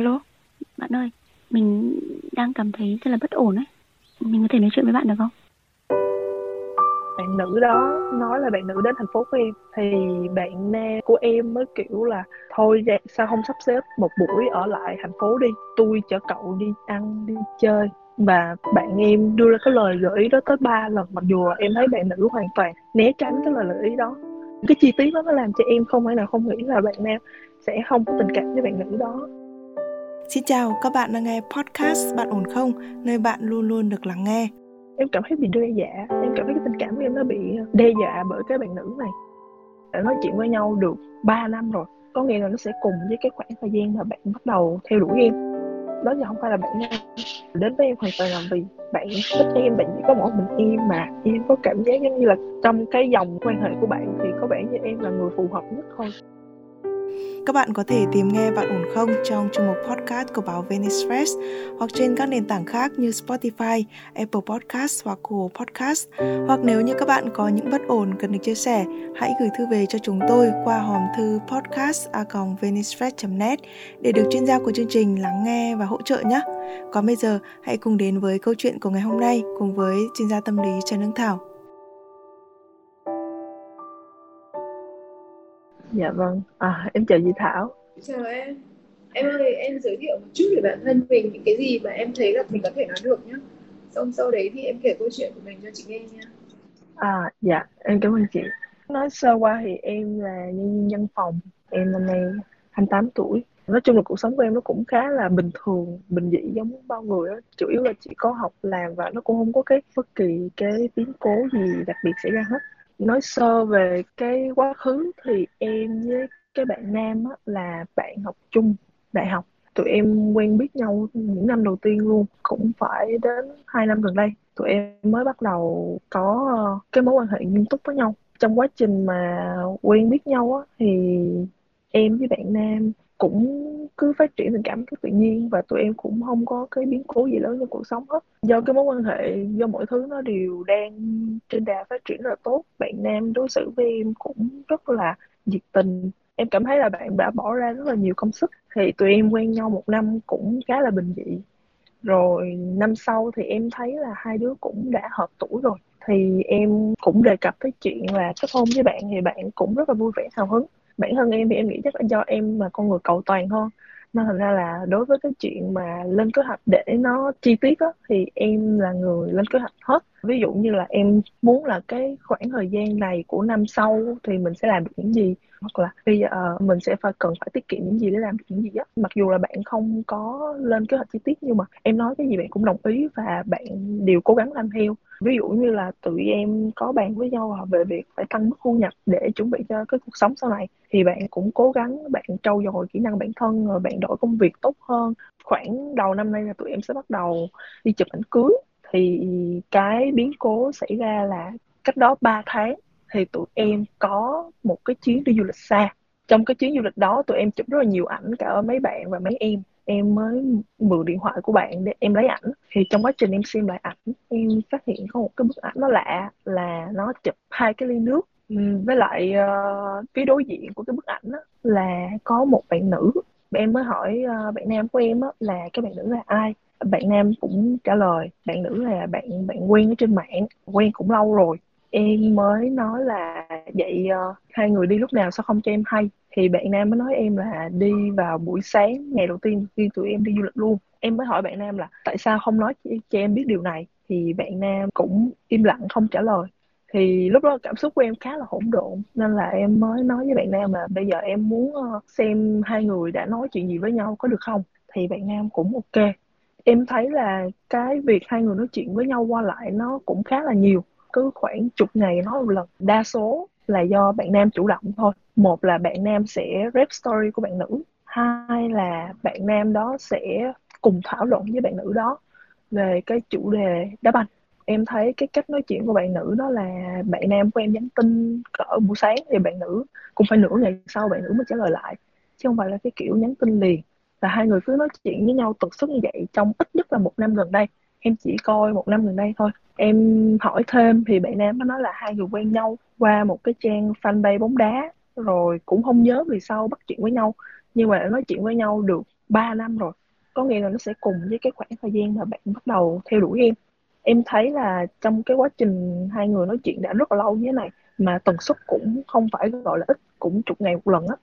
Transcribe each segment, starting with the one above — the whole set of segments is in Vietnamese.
Alo, bạn ơi, mình đang cảm thấy rất là bất ổn ấy. Mình có thể nói chuyện với bạn được không? bạn nữ đó nói là bạn nữ đến thành phố của em thì bạn nam của em mới kiểu là thôi dạ, sao không sắp xếp một buổi ở lại thành phố đi tôi chở cậu đi ăn đi chơi và bạn em đưa ra cái lời gợi ý đó tới ba lần mặc dù là em thấy bạn nữ hoàn toàn né tránh cái lời gợi ý đó cái chi tiết đó nó làm cho em không phải nào không nghĩ là bạn nam sẽ không có tình cảm với bạn nữ đó Xin chào, các bạn đang nghe podcast Bạn ổn không? Nơi bạn luôn luôn được lắng nghe. em cảm thấy bị đe dọa em cảm thấy cái tình cảm của em nó bị đe dọa bởi cái bạn nữ này đã nói chuyện với nhau được 3 năm rồi có nghĩa là nó sẽ cùng với cái khoảng thời gian mà bạn bắt đầu theo đuổi em đó giờ không phải là bạn nam đến với em hoàn toàn là vì bạn thích em bạn chỉ có mỗi mình em mà em có cảm giác giống như là trong cái dòng quan hệ của bạn thì có vẻ như em là người phù hợp nhất thôi các bạn có thể tìm nghe Bạn ổn không trong chương mục podcast của báo Venice Press hoặc trên các nền tảng khác như Spotify, Apple Podcast hoặc Google Podcast. Hoặc nếu như các bạn có những bất ổn cần được chia sẻ, hãy gửi thư về cho chúng tôi qua hòm thư podcast@venicepress.net để được chuyên gia của chương trình lắng nghe và hỗ trợ nhé. Còn bây giờ, hãy cùng đến với câu chuyện của ngày hôm nay cùng với chuyên gia tâm lý Trần Hương Thảo. Dạ vâng. À, em chào chị Thảo. Chào em. Em ơi, em giới thiệu một chút về bản thân mình, những cái gì mà em thấy là mình có thể nói được nhé. Xong sau đấy thì em kể câu chuyện của mình cho chị nghe nha. à dạ em cảm ơn chị. Nói sơ qua thì em là nhân viên văn phòng. Em năm nay 28 tuổi. Nói chung là cuộc sống của em nó cũng khá là bình thường bình dị giống bao người á. Chủ yếu là chỉ có học làm và nó cũng không có cái bất kỳ cái biến cố gì đặc biệt xảy ra hết nói sơ về cái quá khứ thì em với cái bạn nam á, là bạn học chung đại học. Tụi em quen biết nhau những năm đầu tiên luôn cũng phải đến hai năm gần đây tụi em mới bắt đầu có ờ, cái mối quan hệ nghiêm túc với nhau. Trong quá trình mà quen biết nhau á thì em với bạn nam cũng cứ phát triển tình cảm rất tự nhiên và tụi em cũng không có cái biến cố gì lớn trong cuộc sống hết. Do cái mối quan hệ, do mọi thứ nó đều đang trên đà phát triển rất là tốt. Bạn nam đối xử với em cũng rất là nhiệt tình. Em cảm thấy là bạn đã bỏ ra rất là nhiều công sức. Thì tụi em quen nhau một năm cũng khá là bình dị. Rồi năm sau thì em thấy là hai đứa cũng đã hợp tuổi rồi. Thì em cũng đề cập tới chuyện là kết hôn với bạn thì bạn cũng rất là vui vẻ, hào hứng bản thân em thì em nghĩ chắc là do em mà con người cầu toàn hơn nên thành ra là đối với cái chuyện mà lên kế hoạch để nó chi tiết á, thì em là người lên kế hoạch hết. Ví dụ như là em muốn là cái khoảng thời gian này của năm sau thì mình sẽ làm được những gì hoặc là bây giờ ờ, mình sẽ phải cần phải tiết kiệm những gì để làm những gì á. Mặc dù là bạn không có lên kế hoạch chi tiết, nhưng mà em nói cái gì bạn cũng đồng ý và bạn đều cố gắng làm theo. Ví dụ như là tụi em có bàn với nhau về việc phải tăng mức thu nhập để chuẩn bị cho cái cuộc sống sau này, thì bạn cũng cố gắng, bạn trau dồi kỹ năng bản thân, rồi bạn đổi công việc tốt hơn. Khoảng đầu năm nay là tụi em sẽ bắt đầu đi chụp ảnh cưới, thì cái biến cố xảy ra là cách đó 3 tháng thì tụi em có một cái chuyến đi du lịch xa. Trong cái chuyến du lịch đó tụi em chụp rất là nhiều ảnh cả mấy bạn và mấy em. Em mới mượn điện thoại của bạn để em lấy ảnh. Thì trong quá trình em xem lại ảnh em phát hiện có một cái bức ảnh nó lạ là nó chụp hai cái ly nước. Ừ, với lại uh, phía đối diện của cái bức ảnh đó là có một bạn nữ. Em mới hỏi uh, bạn nam của em là cái bạn nữ là ai? Bạn nam cũng trả lời bạn nữ là bạn bạn quen ở trên mạng quen cũng lâu rồi em mới nói là vậy uh, hai người đi lúc nào sao không cho em hay? Thì bạn nam mới nói em là đi vào buổi sáng ngày đầu tiên khi tụi em đi du lịch luôn. Em mới hỏi bạn nam là tại sao không nói cho, cho em biết điều này? Thì bạn nam cũng im lặng không trả lời. Thì lúc đó cảm xúc của em khá là hỗn độn nên là em mới nói với bạn nam là bây giờ em muốn ờ, xem hai người đã nói chuyện gì với nhau có được không? Thì bạn nam cũng ok. Em thấy là cái việc hai người nói chuyện với nhau qua lại nó cũng khá là nhiều cứ khoảng chục ngày nói một lần. Đa số là do bạn nam chủ động thôi. Một là bạn nam sẽ rep story của bạn nữ. Hai là bạn nam đó sẽ cùng thảo luận với bạn nữ đó về cái chủ đề đá banh. Em thấy cái cách nói chuyện của bạn nữ đó là bạn nam của em nhắn tin cỡ buổi sáng thì bạn nữ cũng phải nửa ngày sau bạn nữ mới trả lời lại. Chứ không phải là cái kiểu nhắn tin liền. Và hai người cứ nói chuyện với nhau tần suất như vậy trong ít nhất là một năm gần đây em chỉ coi một năm gần đây thôi. Em hỏi thêm thì bạn nam nó nói là hai người quen nhau qua một cái trang fanpage bóng đá, rồi cũng không nhớ vì sao bắt chuyện với nhau. Nhưng mà đã nói chuyện với nhau được 3 năm rồi. Có nghĩa là nó sẽ cùng với cái khoảng thời gian mà bạn bắt đầu theo đuổi em. Em thấy là trong cái quá trình hai người nói chuyện đã rất là lâu như thế này, mà tần suất cũng không phải gọi là ít, cũng chục ngày một lần á,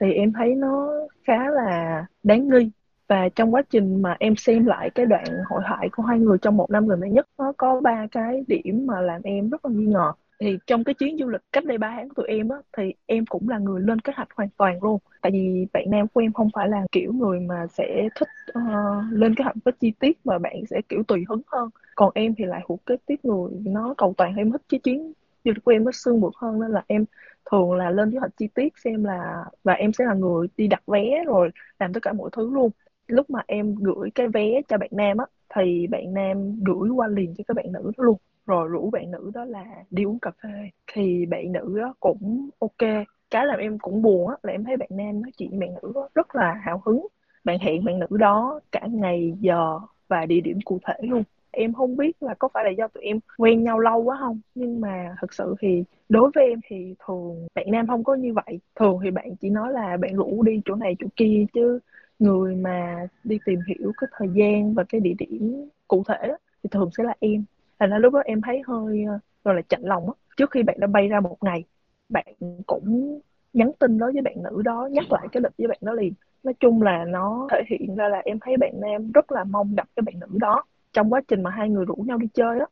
thì em thấy nó khá là đáng nghi và trong quá trình mà em xem lại cái đoạn hội thoại của hai người trong một năm gần đây nhất nó có ba cái điểm mà làm em rất là nghi ngờ. Thì trong cái chuyến du lịch cách đây 3 tháng của tụi em á thì em cũng là người lên kế hoạch hoàn toàn luôn. Tại vì bạn nam của em không phải là kiểu người mà sẽ thích uh, lên kế hoạch với chi tiết mà bạn sẽ kiểu tùy hứng hơn. Còn em thì lại thuộc cái tiếp người nó cầu toàn em thích cái chuyến du lịch của em nó sương mượt hơn nên là em thường là lên kế hoạch chi tiết xem là và em sẽ là người đi đặt vé rồi làm tất cả mọi thứ luôn lúc mà em gửi cái vé cho bạn nam á, thì bạn nam gửi qua liền cho các bạn nữ đó luôn. Rồi rủ bạn nữ đó là đi uống cà phê. Thì bạn nữ đó cũng ok. Cái làm em cũng buồn á, là em thấy bạn nam nói chuyện với bạn nữ đó rất là hào hứng. Bạn hẹn bạn nữ đó cả ngày, giờ và địa điểm cụ thể luôn. Em không biết là có phải là do tụi em quen nhau lâu quá không, nhưng mà thật sự thì đối với em thì thường bạn nam không có như vậy. Thường thì bạn chỉ nói là bạn rủ đi chỗ này chỗ kia chứ người mà đi tìm hiểu cái thời gian và cái địa điểm cụ thể đó, thì thường sẽ là em. Thành ra lúc đó em thấy hơi ờ, gọi là chạnh lòng á. Trước khi bạn đã bay ra một ngày bạn cũng nhắn tin đó với bạn nữ đó nhắc lại cái lịch với bạn đó liền. Nói chung là nó thể hiện ra là em thấy bạn nam rất là mong gặp cái bạn nữ đó. Trong quá trình mà hai người rủ nhau đi chơi á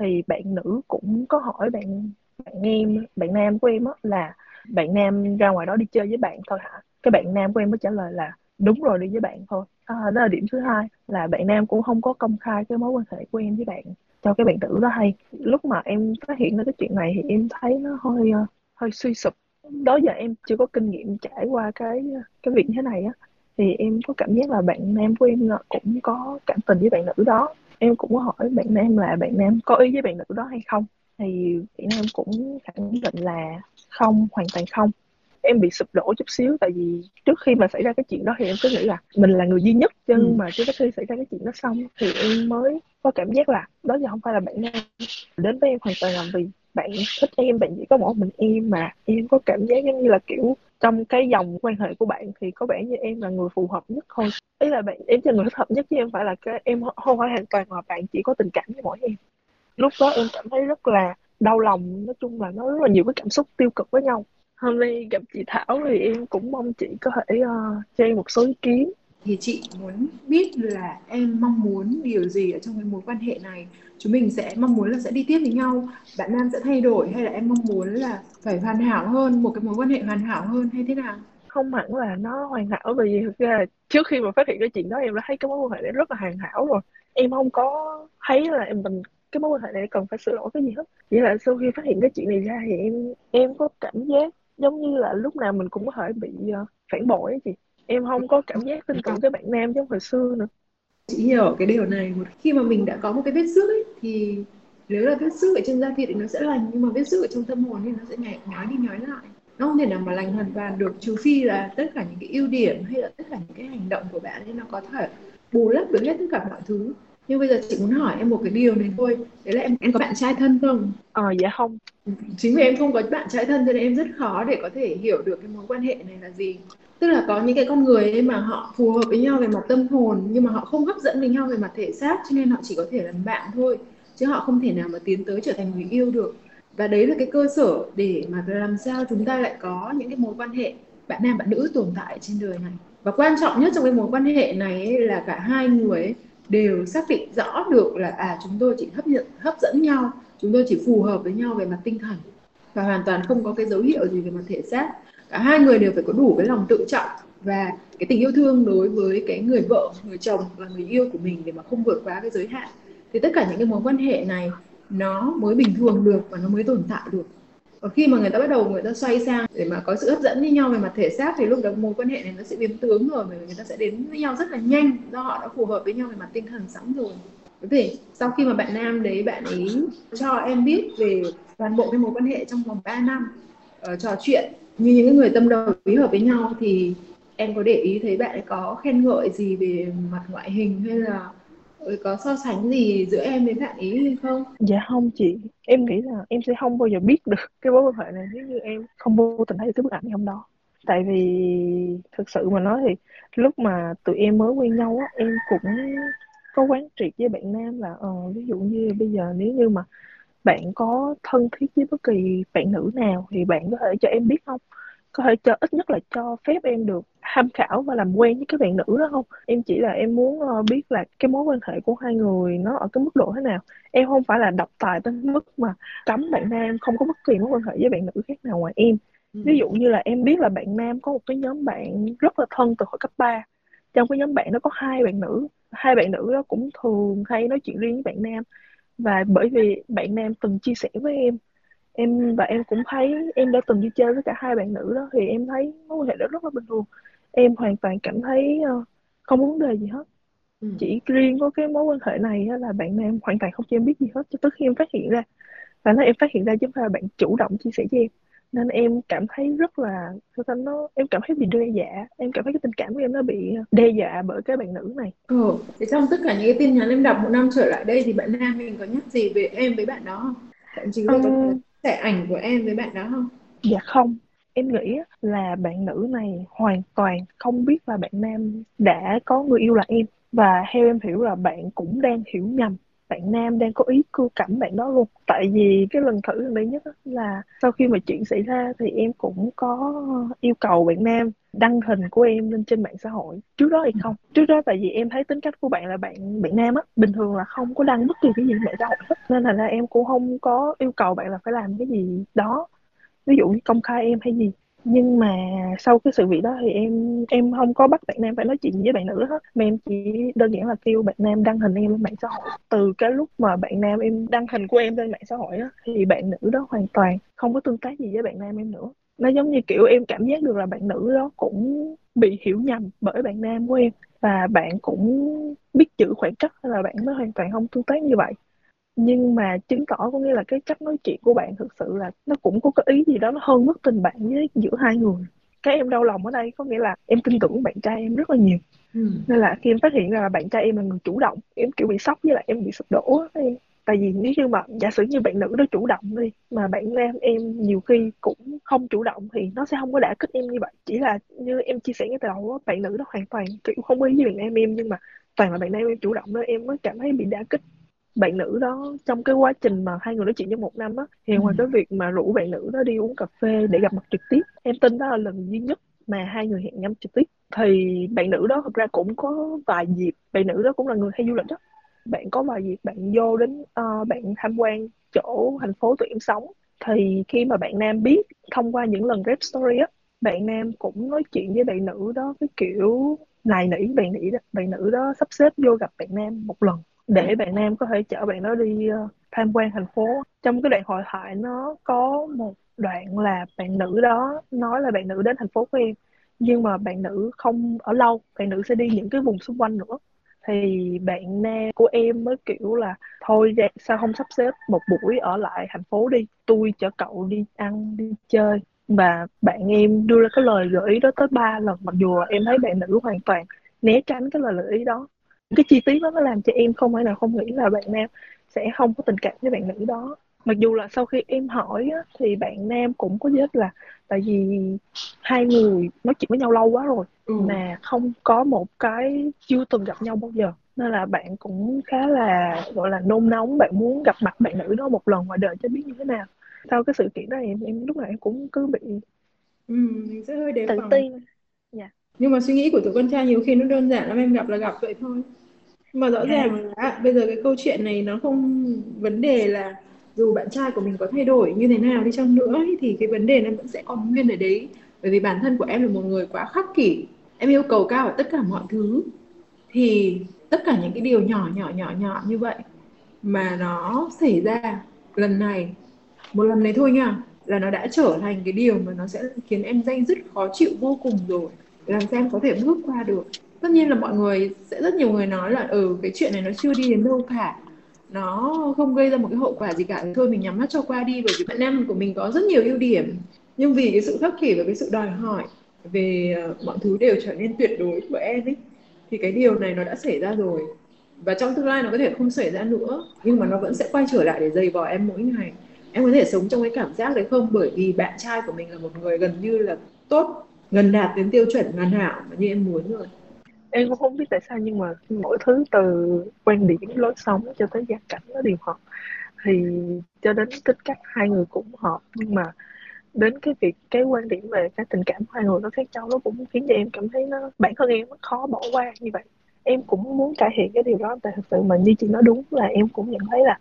thì bạn nữ cũng có hỏi bạn bạn em bạn nam của em á là bạn nam ra ngoài đó đi chơi với bạn thôi hả? Cái bạn nam của em mới trả lời là đúng rồi đi với bạn thôi. À, đó là điểm thứ hai là bạn nam cũng không có công khai cái mối quan hệ của em với bạn cho cái bạn nữ đó hay. Lúc mà em phát hiện ra cái chuyện này thì em thấy nó hơi uh, hơi suy sụp. Đó giờ em chưa có kinh nghiệm trải qua cái cái việc như thế này á thì em có cảm giác là bạn nam của em ờ, cũng có cảm tình với bạn nữ đó. Em cũng có hỏi bạn nam là bạn nam có ý với bạn nữ đó hay không thì bạn nam cũng khẳng định là không hoàn toàn không em bị sụp đổ chút xíu tại vì trước khi mà xảy ra cái chuyện đó thì em cứ nghĩ là mình là người duy nhất nhưng ừ. mà trước khi xảy ra cái chuyện đó xong thì em mới có cảm giác là đó giờ không phải là bạn nam. Đến với em hoàn toàn là vì bạn thích em bạn chỉ có mỗi mình em mà em có cảm giác giống như là kiểu trong cái dòng quan hệ của bạn thì có vẻ như em là người phù hợp nhất thôi. Ý là bạn em là người thích hợp nhất chứ em phải là cái em không phải hoàn toàn mà bạn chỉ có tình cảm với mỗi em. Lúc đó em cảm thấy rất là đau lòng nói chung là nó rất là nhiều cái cảm xúc tiêu cực với nhau hôm nay gặp chị Thảo thì em cũng mong chị có thể uh, cho em một số ý kiến. Thì chị muốn biết là em mong muốn điều gì ở trong cái mối quan hệ này? Chúng mình sẽ mong muốn là sẽ đi tiếp với nhau. Bạn nam sẽ thay đổi hay là em mong muốn là phải hoàn hảo hơn một cái mối quan hệ hoàn hảo hơn hay thế nào? Không hẳn là nó hoàn hảo bởi vì thực ra là trước khi mà phát hiện cái chuyện đó em đã thấy cái mối quan hệ đấy rất là hoàn hảo rồi. Em không có thấy là em mình cái mối quan hệ này cần phải sửa đổi cái gì hết. Chỉ là sau khi phát hiện cái chuyện này ra thì em em có cảm giác giống như là lúc nào mình cũng có thể bị uh, phản bội ấy chị. Em không có cảm giác tin tưởng cái bạn nam giống hồi xưa nữa. Chị hiểu cái điều này. Một khi mà mình đã có một cái vết xước ấy thì nếu là vết xước ở trên da thịt thì nó sẽ lành nhưng mà vết xước ở trong tâm hồn thì nó sẽ nhảy nhói đi nhói lại. Nó không thể nào mà lành hoàn toàn được trừ phi là tất cả những cái ưu điểm hay là tất cả những cái hành động của bạn ấy nó có thể bù lấp được hết tất cả mọi thứ nhưng bây giờ chị muốn hỏi em một cái điều này thôi. Đấy là em em có bạn trai thân không? Ờ à, dạ không. Chính vì em không có bạn trai thân cho nên em rất khó để có thể hiểu được cái mối quan hệ này là gì. Tức là có những cái con người ấy mà họ phù hợp với nhau về mặt tâm hồn nhưng mà họ không hấp dẫn với nhau về mặt thể xác cho nên họ chỉ có thể làm bạn thôi. Chứ họ không thể nào mà tiến tới trở thành người yêu được. Và đấy là cái cơ sở để mà làm sao chúng ta lại có những cái mối quan hệ bạn nam bạn nữ tồn tại trên đời này. Và quan trọng nhất trong cái mối quan hệ này ấy là cả hai người ấy đều xác định rõ được là à chúng tôi chỉ hấp nhận, hấp dẫn nhau, chúng tôi chỉ phù hợp với nhau về mặt tinh thần và hoàn toàn không có cái dấu hiệu gì về mặt thể xác. Cả hai người đều phải có đủ cái lòng tự trọng và cái tình yêu thương đối với cái người vợ, người chồng và người yêu của mình để mà không vượt quá cái giới hạn. Thì tất cả những cái mối quan hệ này nó mới bình thường được và nó mới tồn tại được và khi mà người ta bắt đầu người ta xoay sang để mà có sự hấp dẫn với nhau về mặt thể xác thì lúc đó mối quan hệ này nó sẽ biến tướng rồi bởi vì người ta sẽ đến với nhau rất là nhanh do họ đã phù hợp với nhau về mặt tinh thần sẵn rồi. Có thể sau khi mà bạn nam đấy bạn ấy cho em biết về toàn bộ cái mối quan hệ trong vòng 3 năm uh, trò chuyện như những người tâm đầu ý hợp với nhau thì em có để ý thấy bạn ấy có khen ngợi gì về mặt ngoại hình hay là có so sánh gì giữa em với bạn ấy hay không? Dạ không chị, em nghĩ là em sẽ không bao giờ biết được cái mối quan hệ này nếu như em không vô tình thấy cái bức ảnh hôm đó. tại vì thực sự mà nói thì lúc mà tụi em mới quen nhau á em cũng có quán triệt với bạn nam là ờ ví dụ như bây giờ nếu như mà bạn có thân thiết với bất kỳ bạn nữ nào thì bạn có thể cho em biết không có thể cho ít nhất là cho phép em được tham khảo và làm quen với các bạn nữ đó không? Em chỉ là em muốn ờ, biết là cái mối quan hệ của hai người nó ở cái mức độ thế nào. Em không phải là độc tài tới mức mà cấm bạn nam không có bất kỳ mối quan hệ với bạn nữ khác nào ngoài em. Ừ. ví dụ như là em biết là bạn nam có một cái nhóm bạn rất là thân từ hồi cấp 3 trong cái nhóm bạn đó có hai bạn nữ. Hai bạn nữ đó cũng thường hay nói chuyện riêng với bạn nam. Và bởi vì bạn nam từng chia sẻ với em em và em cũng thấy em đã từng đi chơi với cả hai bạn nữ đó thì em thấy mối quan hệ đó rất là bình thường. Em hoàn toàn cảm thấy ờ, không có vấn đề gì hết. Ừ. chỉ riêng có cái mối quan hệ này là bạn nam hoàn toàn không cho em biết gì hết cho tới khi em phát hiện ra. Và nó em phát hiện ra chứ không phải là bạn chủ động chia sẻ với em. Nên em cảm thấy rất là sao ta nó em cảm thấy bị đe dọa. Em cảm thấy cái tình cảm của em nó bị đe dọa bởi cái bạn nữ này. Ờ, thì trong tất cả những cái tin nhắn em đọc một năm trở lại đây thì bạn nam mình có nhắc gì về em với bạn đó không? Thậm chí là có Ừm. thể ảnh của em với bạn đó không? Dạ không, em nghĩ là bạn nữ này hoàn toàn không biết là bạn nam đã có người yêu là em và theo em hiểu là bạn cũng đang hiểu nhầm bạn nam đang có ý cưa cẩm bạn đó luôn. Tại vì cái lần thử gần đây nhất là sau khi mà chuyện xảy ra thì em cũng có yêu cầu bạn nam đăng hình của em lên trên mạng xã hội. Trước đó thì không. Trước đó tại vì em thấy tính cách của bạn là bạn bạn nam á bình thường là không có đăng bất kỳ cái gì mạng xã hội hết. Nên là ra em cũng không có yêu cầu bạn là phải làm cái gì đó. Ví dụ như công khai em hay gì nhưng mà sau cái sự việc đó thì em em không có bắt bạn nam phải nói chuyện với bạn nữ hết. Mà em chỉ đơn giản là kêu bạn nam đăng hình em lên mạng xã hội. Từ cái lúc mà bạn nam em đăng hình của em lên mạng xã hội đó, thì bạn nữ đó hoàn toàn không có tương tác gì với bạn nam em nữa. Nó giống như kiểu em cảm giác được là bạn nữ đó cũng bị hiểu nhầm bởi bạn nam của em. Và bạn cũng biết giữ khoảng cách là bạn mới hoàn toàn không tương tác như vậy nhưng mà chứng tỏ có nghĩa là cái cách nói chuyện của bạn thực sự là nó cũng có cái ý gì đó nó hơn mất tình bạn với giữa hai người. Cái em đau lòng ở đây có nghĩa là em tin tưởng bạn trai em rất là nhiều. Ừ. nên là khi em phát hiện ra là bạn trai em là người chủ động em kiểu bị sốc với lại em bị sụp đổ em tại vì nếu như mà giả sử như bạn nữ đó chủ động đi mà bạn nam em nhiều khi cũng không chủ động thì nó sẽ không có đả kích em như vậy. Chỉ là như em chia sẻ ngay từ đầu á bạn nữ đó hoàn toàn kiểu không ý với bạn nam em nhưng mà toàn là bạn nam em chủ động đó em mới cảm thấy bị đả kích bạn nữ đó trong cái quá trình mà hai người nói chuyện trong một năm á thì Ừ. ngoài cái việc mà rủ bạn nữ đó đi uống cà phê để gặp mặt trực tiếp em tin đó là lần duy nhất mà hai người hẹn nhau trực tiếp. Thì bạn nữ đó thực ra cũng có vài dịp bạn nữ đó cũng là người hay du lịch đó. Bạn có vài dịp bạn vô đến ờ, bạn tham quan chỗ thành phố tụi em sống. Thì khi mà bạn nam biết thông qua những lần rep story á bạn nam cũng nói chuyện với bạn nữ đó cái kiểu nài nỉ bạn nữ đó bạn nữ đó sắp xếp vô gặp bạn nam một lần để bạn nam có thể chở bạn đó đi ờ, tham quan thành phố. Trong cái đoạn hội thoại nó có một đoạn là bạn nữ đó nói là bạn nữ đến thành phố của em nhưng mà bạn nữ không ở lâu bạn nữ sẽ đi những cái vùng xung quanh nữa. Thì bạn nam của em mới kiểu là thôi sao không sắp xếp một buổi ở lại thành phố đi tôi chở cậu đi ăn đi chơi. Và bạn em đưa ra cái lời gợi ý đó tới ba lần mặc dù là em thấy bạn nữ hoàn toàn né tránh cái lời gợi ý đó cái chi tiết đó nó làm cho em không phải nào không nghĩ là bạn nam sẽ không có tình cảm với bạn nữ đó mặc dù là sau khi em hỏi á, thì bạn nam cũng có thích là tại vì hai người nói chuyện với nhau lâu quá rồi Ừ. mà không có một cái chưa từng gặp nhau bao giờ nên là bạn cũng khá là gọi là nôn nóng bạn muốn gặp mặt bạn nữ đó một lần ngoài đời cho biết như thế nào sau cái sự kiện đó em em lúc nào em cũng cứ bị Ừ, mình sẽ hơi đề tự phòng. Nhưng mà suy nghĩ của tụi con trai nhiều khi nó đơn giản lắm em gặp là gặp vậy thôi. Nhưng mà rõ Dạ. ràng là bây giờ cái câu chuyện này nó không vấn đề là dù bạn trai của mình có thay đổi như thế nào đi chăng nữa ấy, thì cái vấn đề nó vẫn sẽ còn nguyên ở đấy. Bởi vì bản thân của em là một người quá khắc kỷ. Em yêu cầu cao ở tất cả mọi thứ. Thì tất cả những cái điều nhỏ nhỏ nhỏ nhỏ như vậy mà nó xảy ra lần này một lần này thôi nha là nó đã trở thành cái điều mà nó sẽ khiến em dây dứt khó chịu vô cùng rồi làm sao em có thể bước qua được? Tất nhiên là mọi người sẽ, rất nhiều người nói là ừ cái chuyện này nó chưa đi đến đâu cả. Nó không gây ra một cái hậu quả gì cả. Thôi mình nhắm mắt cho qua đi, bởi vì bạn nam của mình có rất nhiều ưu điểm. Nhưng vì cái sự khắc kỷ và cái sự đòi hỏi về ờ, mọi thứ đều trở nên tuyệt đối của em ấy, thì cái điều này nó đã xảy ra rồi. Và trong tương lai nó có thể không xảy ra nữa, nhưng mà nó vẫn sẽ quay trở lại để dày vò em mỗi ngày. Em có thể sống trong cái cảm giác đấy không? Bởi vì bạn trai của mình là một người gần như là tốt gần đạt đến tiêu chuẩn hoàn hảo mà như em muốn rồi. Em cũng không biết tại sao nhưng mà mỗi thứ từ quan điểm, lối sống cho tới gia cảnh nó đều hợp. Thì cho đến tính cách hai người cũng hợp, nhưng mà đến cái việc, cái quan điểm về cái tình cảm của hai người nó khác nhau, nó cũng khiến cho em cảm thấy nó, bản thân em nó khó bỏ qua như vậy. Em cũng muốn cải thiện cái điều đó, tại thực sự mà như chị nói đúng là em cũng nhận thấy là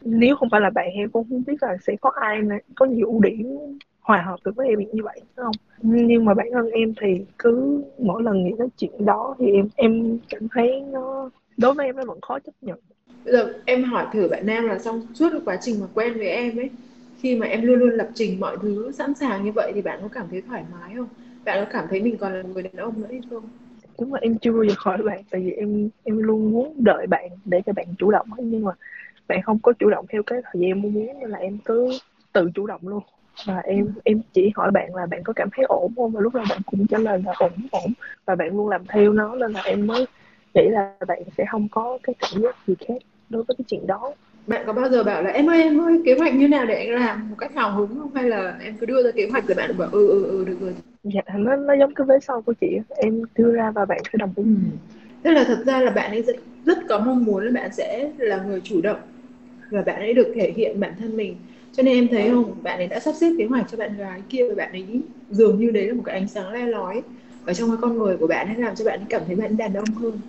nếu không phải là bạn, em cũng không biết là sẽ có ai có nhiều ưu điểm hòa hợp được với em như vậy đúng không? Nhưng mà bản thân em thì cứ mỗi lần nghĩ đến chuyện đó thì em em cảm thấy nó đối với em nó vẫn khó chấp nhận. Bây giờ em hỏi thử bạn nam là trong suốt quá trình mà quen với em ấy khi mà em luôn luôn lập trình mọi thứ sẵn sàng như vậy thì bạn có cảm thấy thoải mái không? Bạn có cảm thấy mình còn là người đàn ông nữa hay không? Đúng là em chưa bao giờ hỏi bạn tại vì em em luôn muốn đợi bạn để cho bạn chủ động nhưng mà bạn không có chủ động theo cái thời gian mong muốn nên là em cứ tự chủ động luôn và em em chỉ hỏi bạn là bạn có cảm thấy ổn không? Và lúc nào bạn cũng trả lời là ổn ổn. Và bạn luôn làm theo nó nên là em mới nghĩ là bạn sẽ không có cái cảm giác gì khác đối với cái chuyện đó. Bạn có bao giờ bảo là em ơi em ơi kế hoạch như nào để anh làm một cách hào hứng không? Hay là em cứ đưa ra kế hoạch? Rồi bạn bảo ừ ừ ừ được rồi. Dạ nó nó giống cái vế sau của chị em đưa ra và bạn phải đồng ý. Ừ. tức là thật ra là bạn ấy rất rất có mong muốn là bạn sẽ là người chủ động và bạn ấy được thể hiện bản thân mình cho nên em thấy không, bạn ấy đã sắp xếp kế hoạch cho bạn gái kia và bạn ấy dường như đấy là một cái ánh sáng le lói ở trong cái con người của bạn ấy, làm cho bạn ấy cảm thấy bạn đàn ông hơn.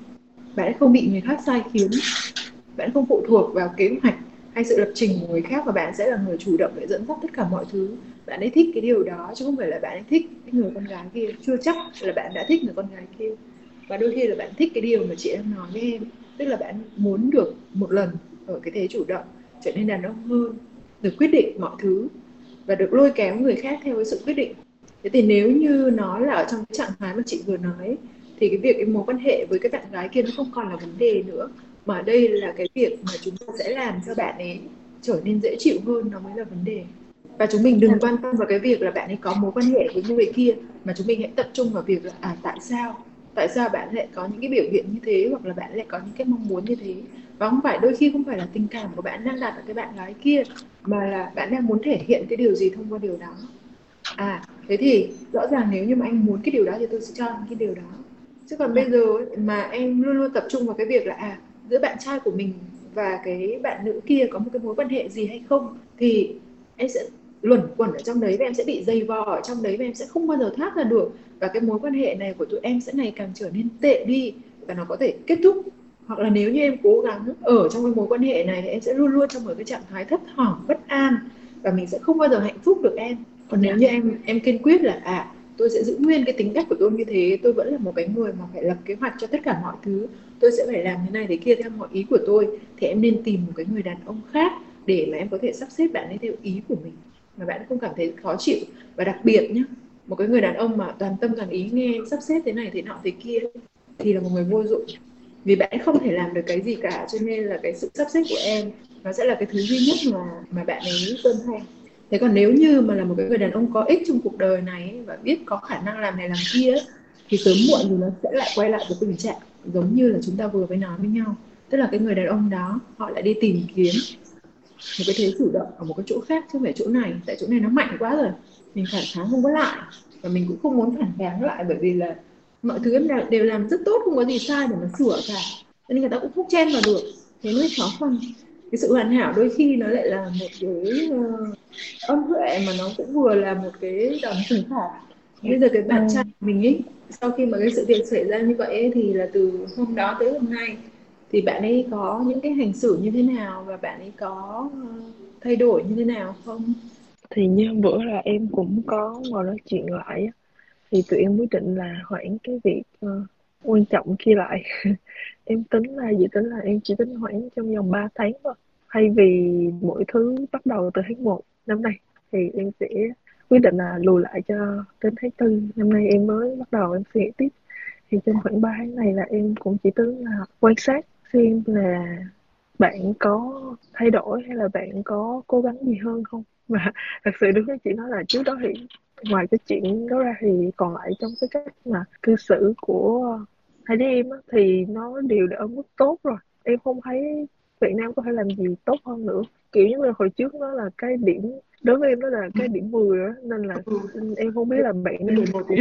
Bạn ấy không bị người khác sai khiến. Bạn không phụ thuộc vào kế hoạch hay sự lập trình của người khác và bạn sẽ là người chủ động để dẫn dắt tất cả mọi thứ. Bạn ấy thích cái điều đó chứ không phải là bạn ấy thích cái người con gái kia. Chưa chắc là bạn đã thích người con gái kia. Và đôi khi là bạn thích cái điều mà chị đang nói với em, tức là bạn muốn được một lần ở cái thế chủ động, trở nên đàn ông hơn được quyết định mọi thứ và được lôi kéo người khác theo cái sự quyết định. Thế thì nếu như nó là ở trong cái trạng thái mà chị vừa nói, thì cái việc cái mối quan hệ với cái bạn gái kia nó không còn là vấn đề nữa, mà đây là cái việc mà chúng ta sẽ làm cho bạn ấy trở nên dễ chịu hơn, nó mới là vấn đề. Và chúng mình đừng quan tâm vào cái việc là bạn ấy có mối quan hệ với người kia, mà chúng mình hãy tập trung vào việc là à tại sao? Tại sao bạn lại có những cái biểu hiện như thế, hoặc là bạn lại có những cái mong muốn như thế? Và không phải, đôi khi không phải là tình cảm của bạn đang đặt ở cái bạn gái kia, mà là bạn đang muốn thể hiện cái điều gì thông qua điều đó. À thế thì rõ ràng nếu như mà anh muốn cái điều đó thì tôi sẽ cho anh cái điều đó. Chứ còn bây giờ mà em luôn luôn tập trung vào cái việc là à giữa bạn trai của mình và cái bạn nữ kia có một cái mối quan hệ gì hay không, thì em sẽ luẩn quẩn ở trong đấy và em sẽ bị dày vò ở trong đấy và em sẽ không bao giờ thoát ra được. Và cái mối quan hệ này của tụi em sẽ ngày càng trở nên tệ đi và nó có thể kết thúc hoặc là nếu như em cố gắng ở trong cái mối quan hệ này thì em sẽ luôn luôn trong một cái trạng thái thất thỏm bất an và mình sẽ không bao giờ hạnh phúc được em. Còn nếu như em em kiên quyết là à tôi sẽ giữ nguyên cái tính cách của tôi như thế tôi vẫn là một cái người mà phải lập kế hoạch cho tất cả mọi thứ tôi sẽ phải làm thế này thế kia theo mọi ý của tôi thì em nên tìm một cái người đàn ông khác để mà em có thể sắp xếp bạn ấy theo ý của mình. Mà bạn không cảm thấy khó chịu. Và đặc biệt nhé một cái người đàn ông mà toàn tâm toàn ý nghe em sắp xếp thế này thế nọ thế kia thì là một người vô dụng vì bạn không thể làm được cái gì cả, cho nên là cái sự sắp xếp của em, nó sẽ là cái thứ duy nhất mà mà bạn ấy tuân theo. Thế còn nếu như mà là một cái người đàn ông có ích trong cuộc đời này và biết có khả năng làm này làm kia thì sớm muộn thì nó sẽ lại quay lại với tình trạng giống như là chúng ta vừa mới nói với nhau. Tức là cái người đàn ông đó, họ lại đi tìm kiếm một cái thế chủ động ở một cái chỗ khác chứ không phải chỗ này. Tại chỗ này nó mạnh quá rồi, mình phản kháng không có lại và mình cũng không muốn phản kháng lại bởi vì là mọi thứ em đều làm rất tốt không có gì sai để mà sửa cả. Nên người ta cũng không chen vào được. Thế mới khó khăn. Cái sự hoàn hảo đôi khi nó lại là một cái uh, âm huệ mà nó cũng vừa là một cái đòn trừng phạt. Bây giờ cái bạn trai mình ấy sau khi mà cái sự việc xảy ra như vậy ấy, thì là từ hôm đó tới hôm nay thì bạn ấy có những cái hành xử như thế nào và bạn ấy có uh, thay đổi như thế nào không? Thì như hôm bữa là em cũng có ngồi nói chuyện lại thì tụi em quyết định là hoãn cái việc uh, quan trọng kia lại. Em tính là dự tính là em chỉ tính hoãn trong vòng 3 tháng thôi. Thay vì mỗi thứ bắt đầu từ tháng 1 năm nay thì em sẽ quyết định là lùi lại cho đến tháng tư năm nay em mới bắt đầu em suy nghĩ tiếp. Thì trong khoảng 3 tháng này là em cũng chỉ tính là quan sát xem là bạn có thay đổi hay là bạn có cố gắng gì hơn không mà thật sự đúng với chị nói là trước đó thì ngoài cái chuyện đó ra thì còn lại trong cái cách mà cư xử của hai đứa em á, thì nó đều đã ở mức tốt rồi em không thấy Việt Nam có thể làm gì tốt hơn nữa kiểu như là hồi trước nó là cái điểm đối với em đó là cái điểm 10 đó nên là Ừ. em không biết là bạn nên Đừng một nữa.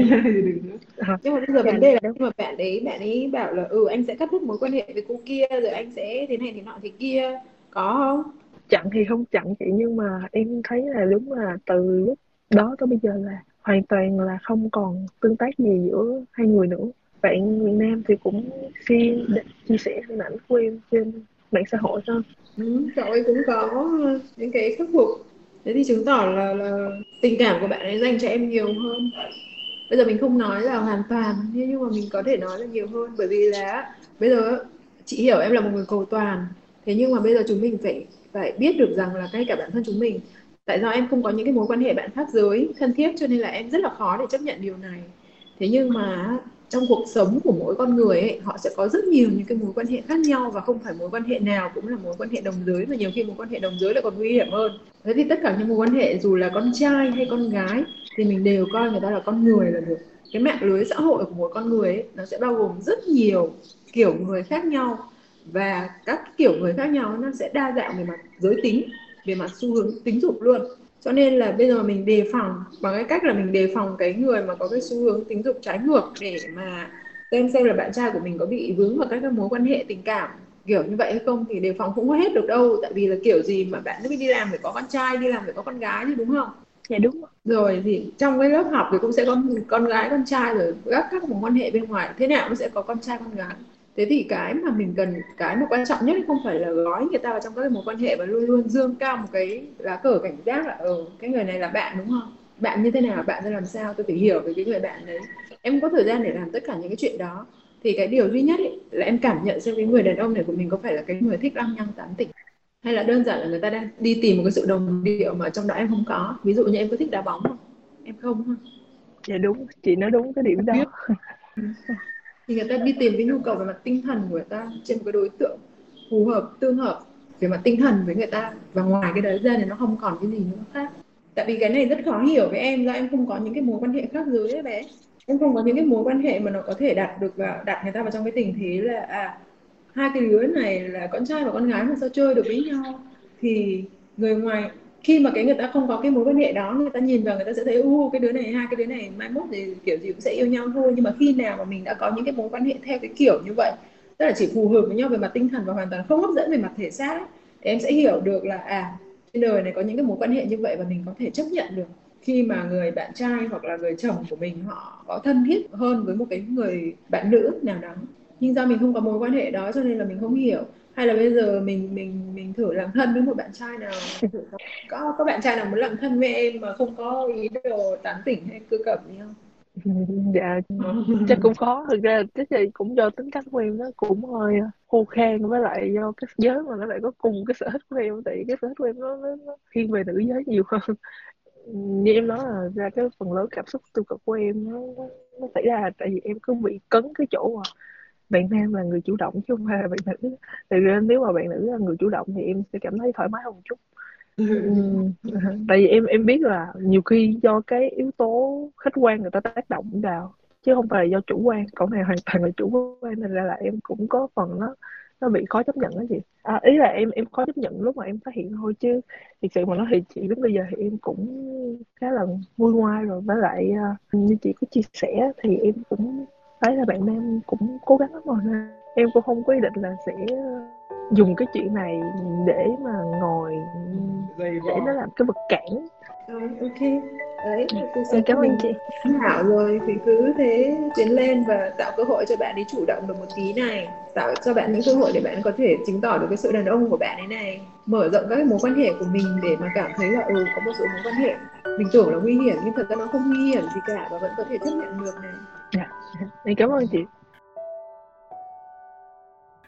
À, nhưng mà bây giờ dạ. vấn đề là nếu mà bạn ấy bạn ấy bảo là ừ anh sẽ cắt đứt mối quan hệ với cô kia rồi anh sẽ thế này thế nọ thế kia có không chặn thì không chặn chị nhưng mà em thấy là đúng là từ lúc đó tới bây giờ là hoàn toàn là không còn tương tác gì giữa hai người nữa. Bạn miền Nam thì cũng xin chia sẻ hình ảnh của em trên mạng xã hội thôi. Ừ, cậu ấy cũng có những cái khắc phục. Thế thì chứng tỏ là là tình cảm của bạn ấy dành cho em nhiều hơn. Bây giờ mình không nói là hoàn toàn nhưng mà mình có thể nói là nhiều hơn bởi vì là bây giờ chị hiểu em là một người cầu toàn thế nhưng mà bây giờ chúng mình phải phải biết được rằng là ngay cả bản thân chúng mình tại do em không có những cái mối quan hệ bạn khác giới thân thiết cho nên là em rất là khó để chấp nhận điều này. Thế nhưng mà trong cuộc sống của mỗi con người ấy, họ sẽ có rất nhiều những cái mối quan hệ khác nhau và không phải mối quan hệ nào cũng là mối quan hệ đồng giới và nhiều khi mối quan hệ đồng giới lại còn nguy hiểm hơn. Thế thì tất cả những mối quan hệ dù là con trai hay con gái thì mình đều coi người ta là con người là được. Cái mạng lưới xã hội của mỗi con người ấy, nó sẽ bao gồm rất nhiều kiểu người khác nhau và các kiểu người khác nhau nó sẽ đa dạng về mặt giới tính về mặt xu hướng tính dục luôn. Cho nên là bây giờ mình đề phòng bằng cái cách là mình đề phòng cái người mà có cái xu hướng tính dục trái ngược để mà xem xem là bạn trai của mình có bị vướng vào các cái mối quan hệ tình cảm kiểu như vậy hay không thì đề phòng cũng có hết được đâu. Tại vì là kiểu gì mà bạn cứ đi làm phải có con trai đi làm phải có con gái chứ đúng không? Dạ đúng rồi. rồi thì trong cái lớp học thì cũng sẽ có con gái con trai rồi các các mối quan hệ bên ngoài. Thế nào cũng sẽ có con trai con gái thế thì cái mà mình cần cái mà quan trọng nhất không phải là gói người ta vào trong các cái mối quan hệ và luôn luôn dương cao một cái lá cờ cảnh giác là ừ cái người này là bạn đúng không? Bạn như thế nào bạn ra làm sao? Tôi phải hiểu về cái người bạn đấy. Em có thời gian để làm tất cả những cái chuyện đó. Thì cái điều duy nhất ấy, là em cảm nhận xem cái người đàn ông này của mình có phải là cái người thích lăng nhăng tán tỉnh hay là đơn giản là người ta đang đi tìm một cái sự đồng điệu mà trong đó em không có. Ví dụ như em có thích đá bóng không? Em không ha dạ đúng chị nói đúng cái điểm đó thì người ta đi tìm cái nhu cầu về mặt tinh thần của người ta trên một cái đối tượng phù hợp, tương hợp về mặt tinh thần với người ta. Và ngoài cái đấy ra thì nó không còn cái gì nữa khác. Tại vì cái này rất khó hiểu với em, do em không có những cái mối quan hệ khác giới ấy bé. Em không có những cái mối quan hệ mà nó có thể đặt được vào, đặt người ta vào trong cái tình thế là à hai cái đứa này là con trai và con gái mà sao chơi được với nhau. Thì người ngoài khi mà cái người ta không có cái mối quan hệ đó người ta nhìn vào người ta sẽ thấy u cái đứa này hai cái đứa này mai mốt thì kiểu gì cũng sẽ yêu nhau thôi. Nhưng mà khi nào mà mình đã có những cái mối quan hệ theo cái kiểu như vậy tức là chỉ phù hợp với nhau về mặt tinh thần và hoàn toàn không hấp dẫn về mặt thể xác ấy, thì em sẽ hiểu được là à trên đời này có những cái mối quan hệ như vậy và mình có thể chấp nhận được khi mà người bạn trai hoặc là người chồng của mình họ có thân thiết hơn với một cái người bạn nữ nào đó. Nhưng do mình không có mối quan hệ đó cho nên là mình không hiểu hay là bây giờ mình mình mình thử làm thân với một bạn trai nào? Có có bạn trai nào muốn làm thân với em mà không có ý đồ tán tỉnh hay cư cẩm gì không? Dạ chắc cũng khó thực ra chắc là cũng do tính cách của em nó cũng hơi khô khan với lại do cái giới mà nó lại có cùng cái sở thích của em. Tại cái sở thích của em nó, nó, nó thiên về nữ giới nhiều hơn. Như em nói là ra cái phần lớn cảm xúc tiêu cực của em nó, nó, nó xảy ra tại vì em cứ bị cấn cái chỗ mà bạn nam là người chủ động chứ không phải là bạn nữ. Tại vì nếu mà bạn nữ là người chủ động thì em sẽ cảm thấy thoải mái hơn một chút. Ừm, tại vì em em biết là nhiều khi do cái yếu tố khách quan người ta tác động vào chứ không phải là do chủ quan. Còn này hoàn toàn là chủ quan nên ra là em cũng có phần nó nó bị khó chấp nhận đó chị. À, ý là em em khó chấp nhận lúc mà em phát hiện thôi chứ thực sự mà nói thì chị đến bây giờ thì em cũng khá là nguôi ngoai rồi. Với lại à, như chị có chia sẻ thì em cũng thấy là bạn nam cũng cố gắng lắm rồi nên em cũng không có ý định là sẽ dùng cái chuyện này để mà ngồi để nó làm cái vật cản. Ok đấy cuộc sống cảm của ơn mình chị hảo rồi thì cứ thế tiến lên và tạo cơ hội cho bạn ấy chủ động được một tí này. Tạo cho bạn những cơ hội để bạn có thể chứng tỏ được cái sự đàn ông của bạn ấy này. Mở rộng các cái mối quan hệ của mình để mà cảm thấy là ừ có một số mối quan hệ mình tưởng là nguy hiểm nhưng thật ra nó không nguy hiểm gì cả và vẫn có thể chấp nhận được này. Em cảm ơn chị.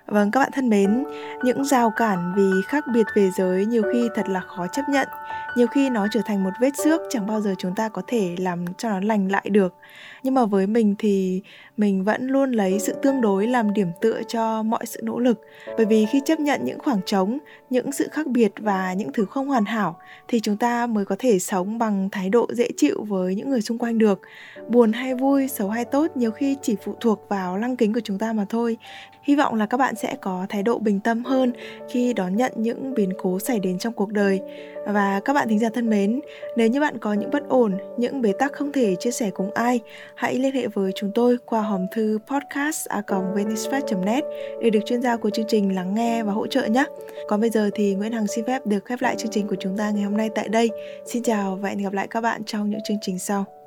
Vâng các bạn thân mến, những rào cản vì khác biệt về giới nhiều khi thật là khó chấp nhận. Nhiều khi nó trở thành một vết xước chẳng bao giờ chúng ta có thể làm cho nó lành lại được. Nhưng mà với mình thì mình vẫn luôn lấy sự tương đối làm điểm tựa cho mọi sự nỗ lực. Bởi vì khi chấp nhận những khoảng trống, những sự khác biệt và những thứ không hoàn hảo thì chúng ta mới có thể sống bằng thái độ dễ chịu với những người xung quanh được. Buồn hay vui, xấu hay tốt nhiều khi chỉ phụ thuộc vào lăng kính của chúng ta mà thôi. Hy vọng là các bạn sẽ có thái độ bình tâm hơn khi đón nhận những biến cố xảy đến trong cuộc đời và các bạn bạn thính giả thân mến, nếu như bạn có những bất ổn, những bế tắc không thể chia sẻ cùng ai, hãy liên hệ với chúng tôi qua hòm thư podcast@venisfest.net để được chuyên gia của chương trình lắng nghe và hỗ trợ nhé. Còn bây giờ thì Nguyễn Hằng xin phép được khép lại chương trình của chúng ta ngày hôm nay tại đây. Xin chào và hẹn gặp lại các bạn trong những chương trình sau.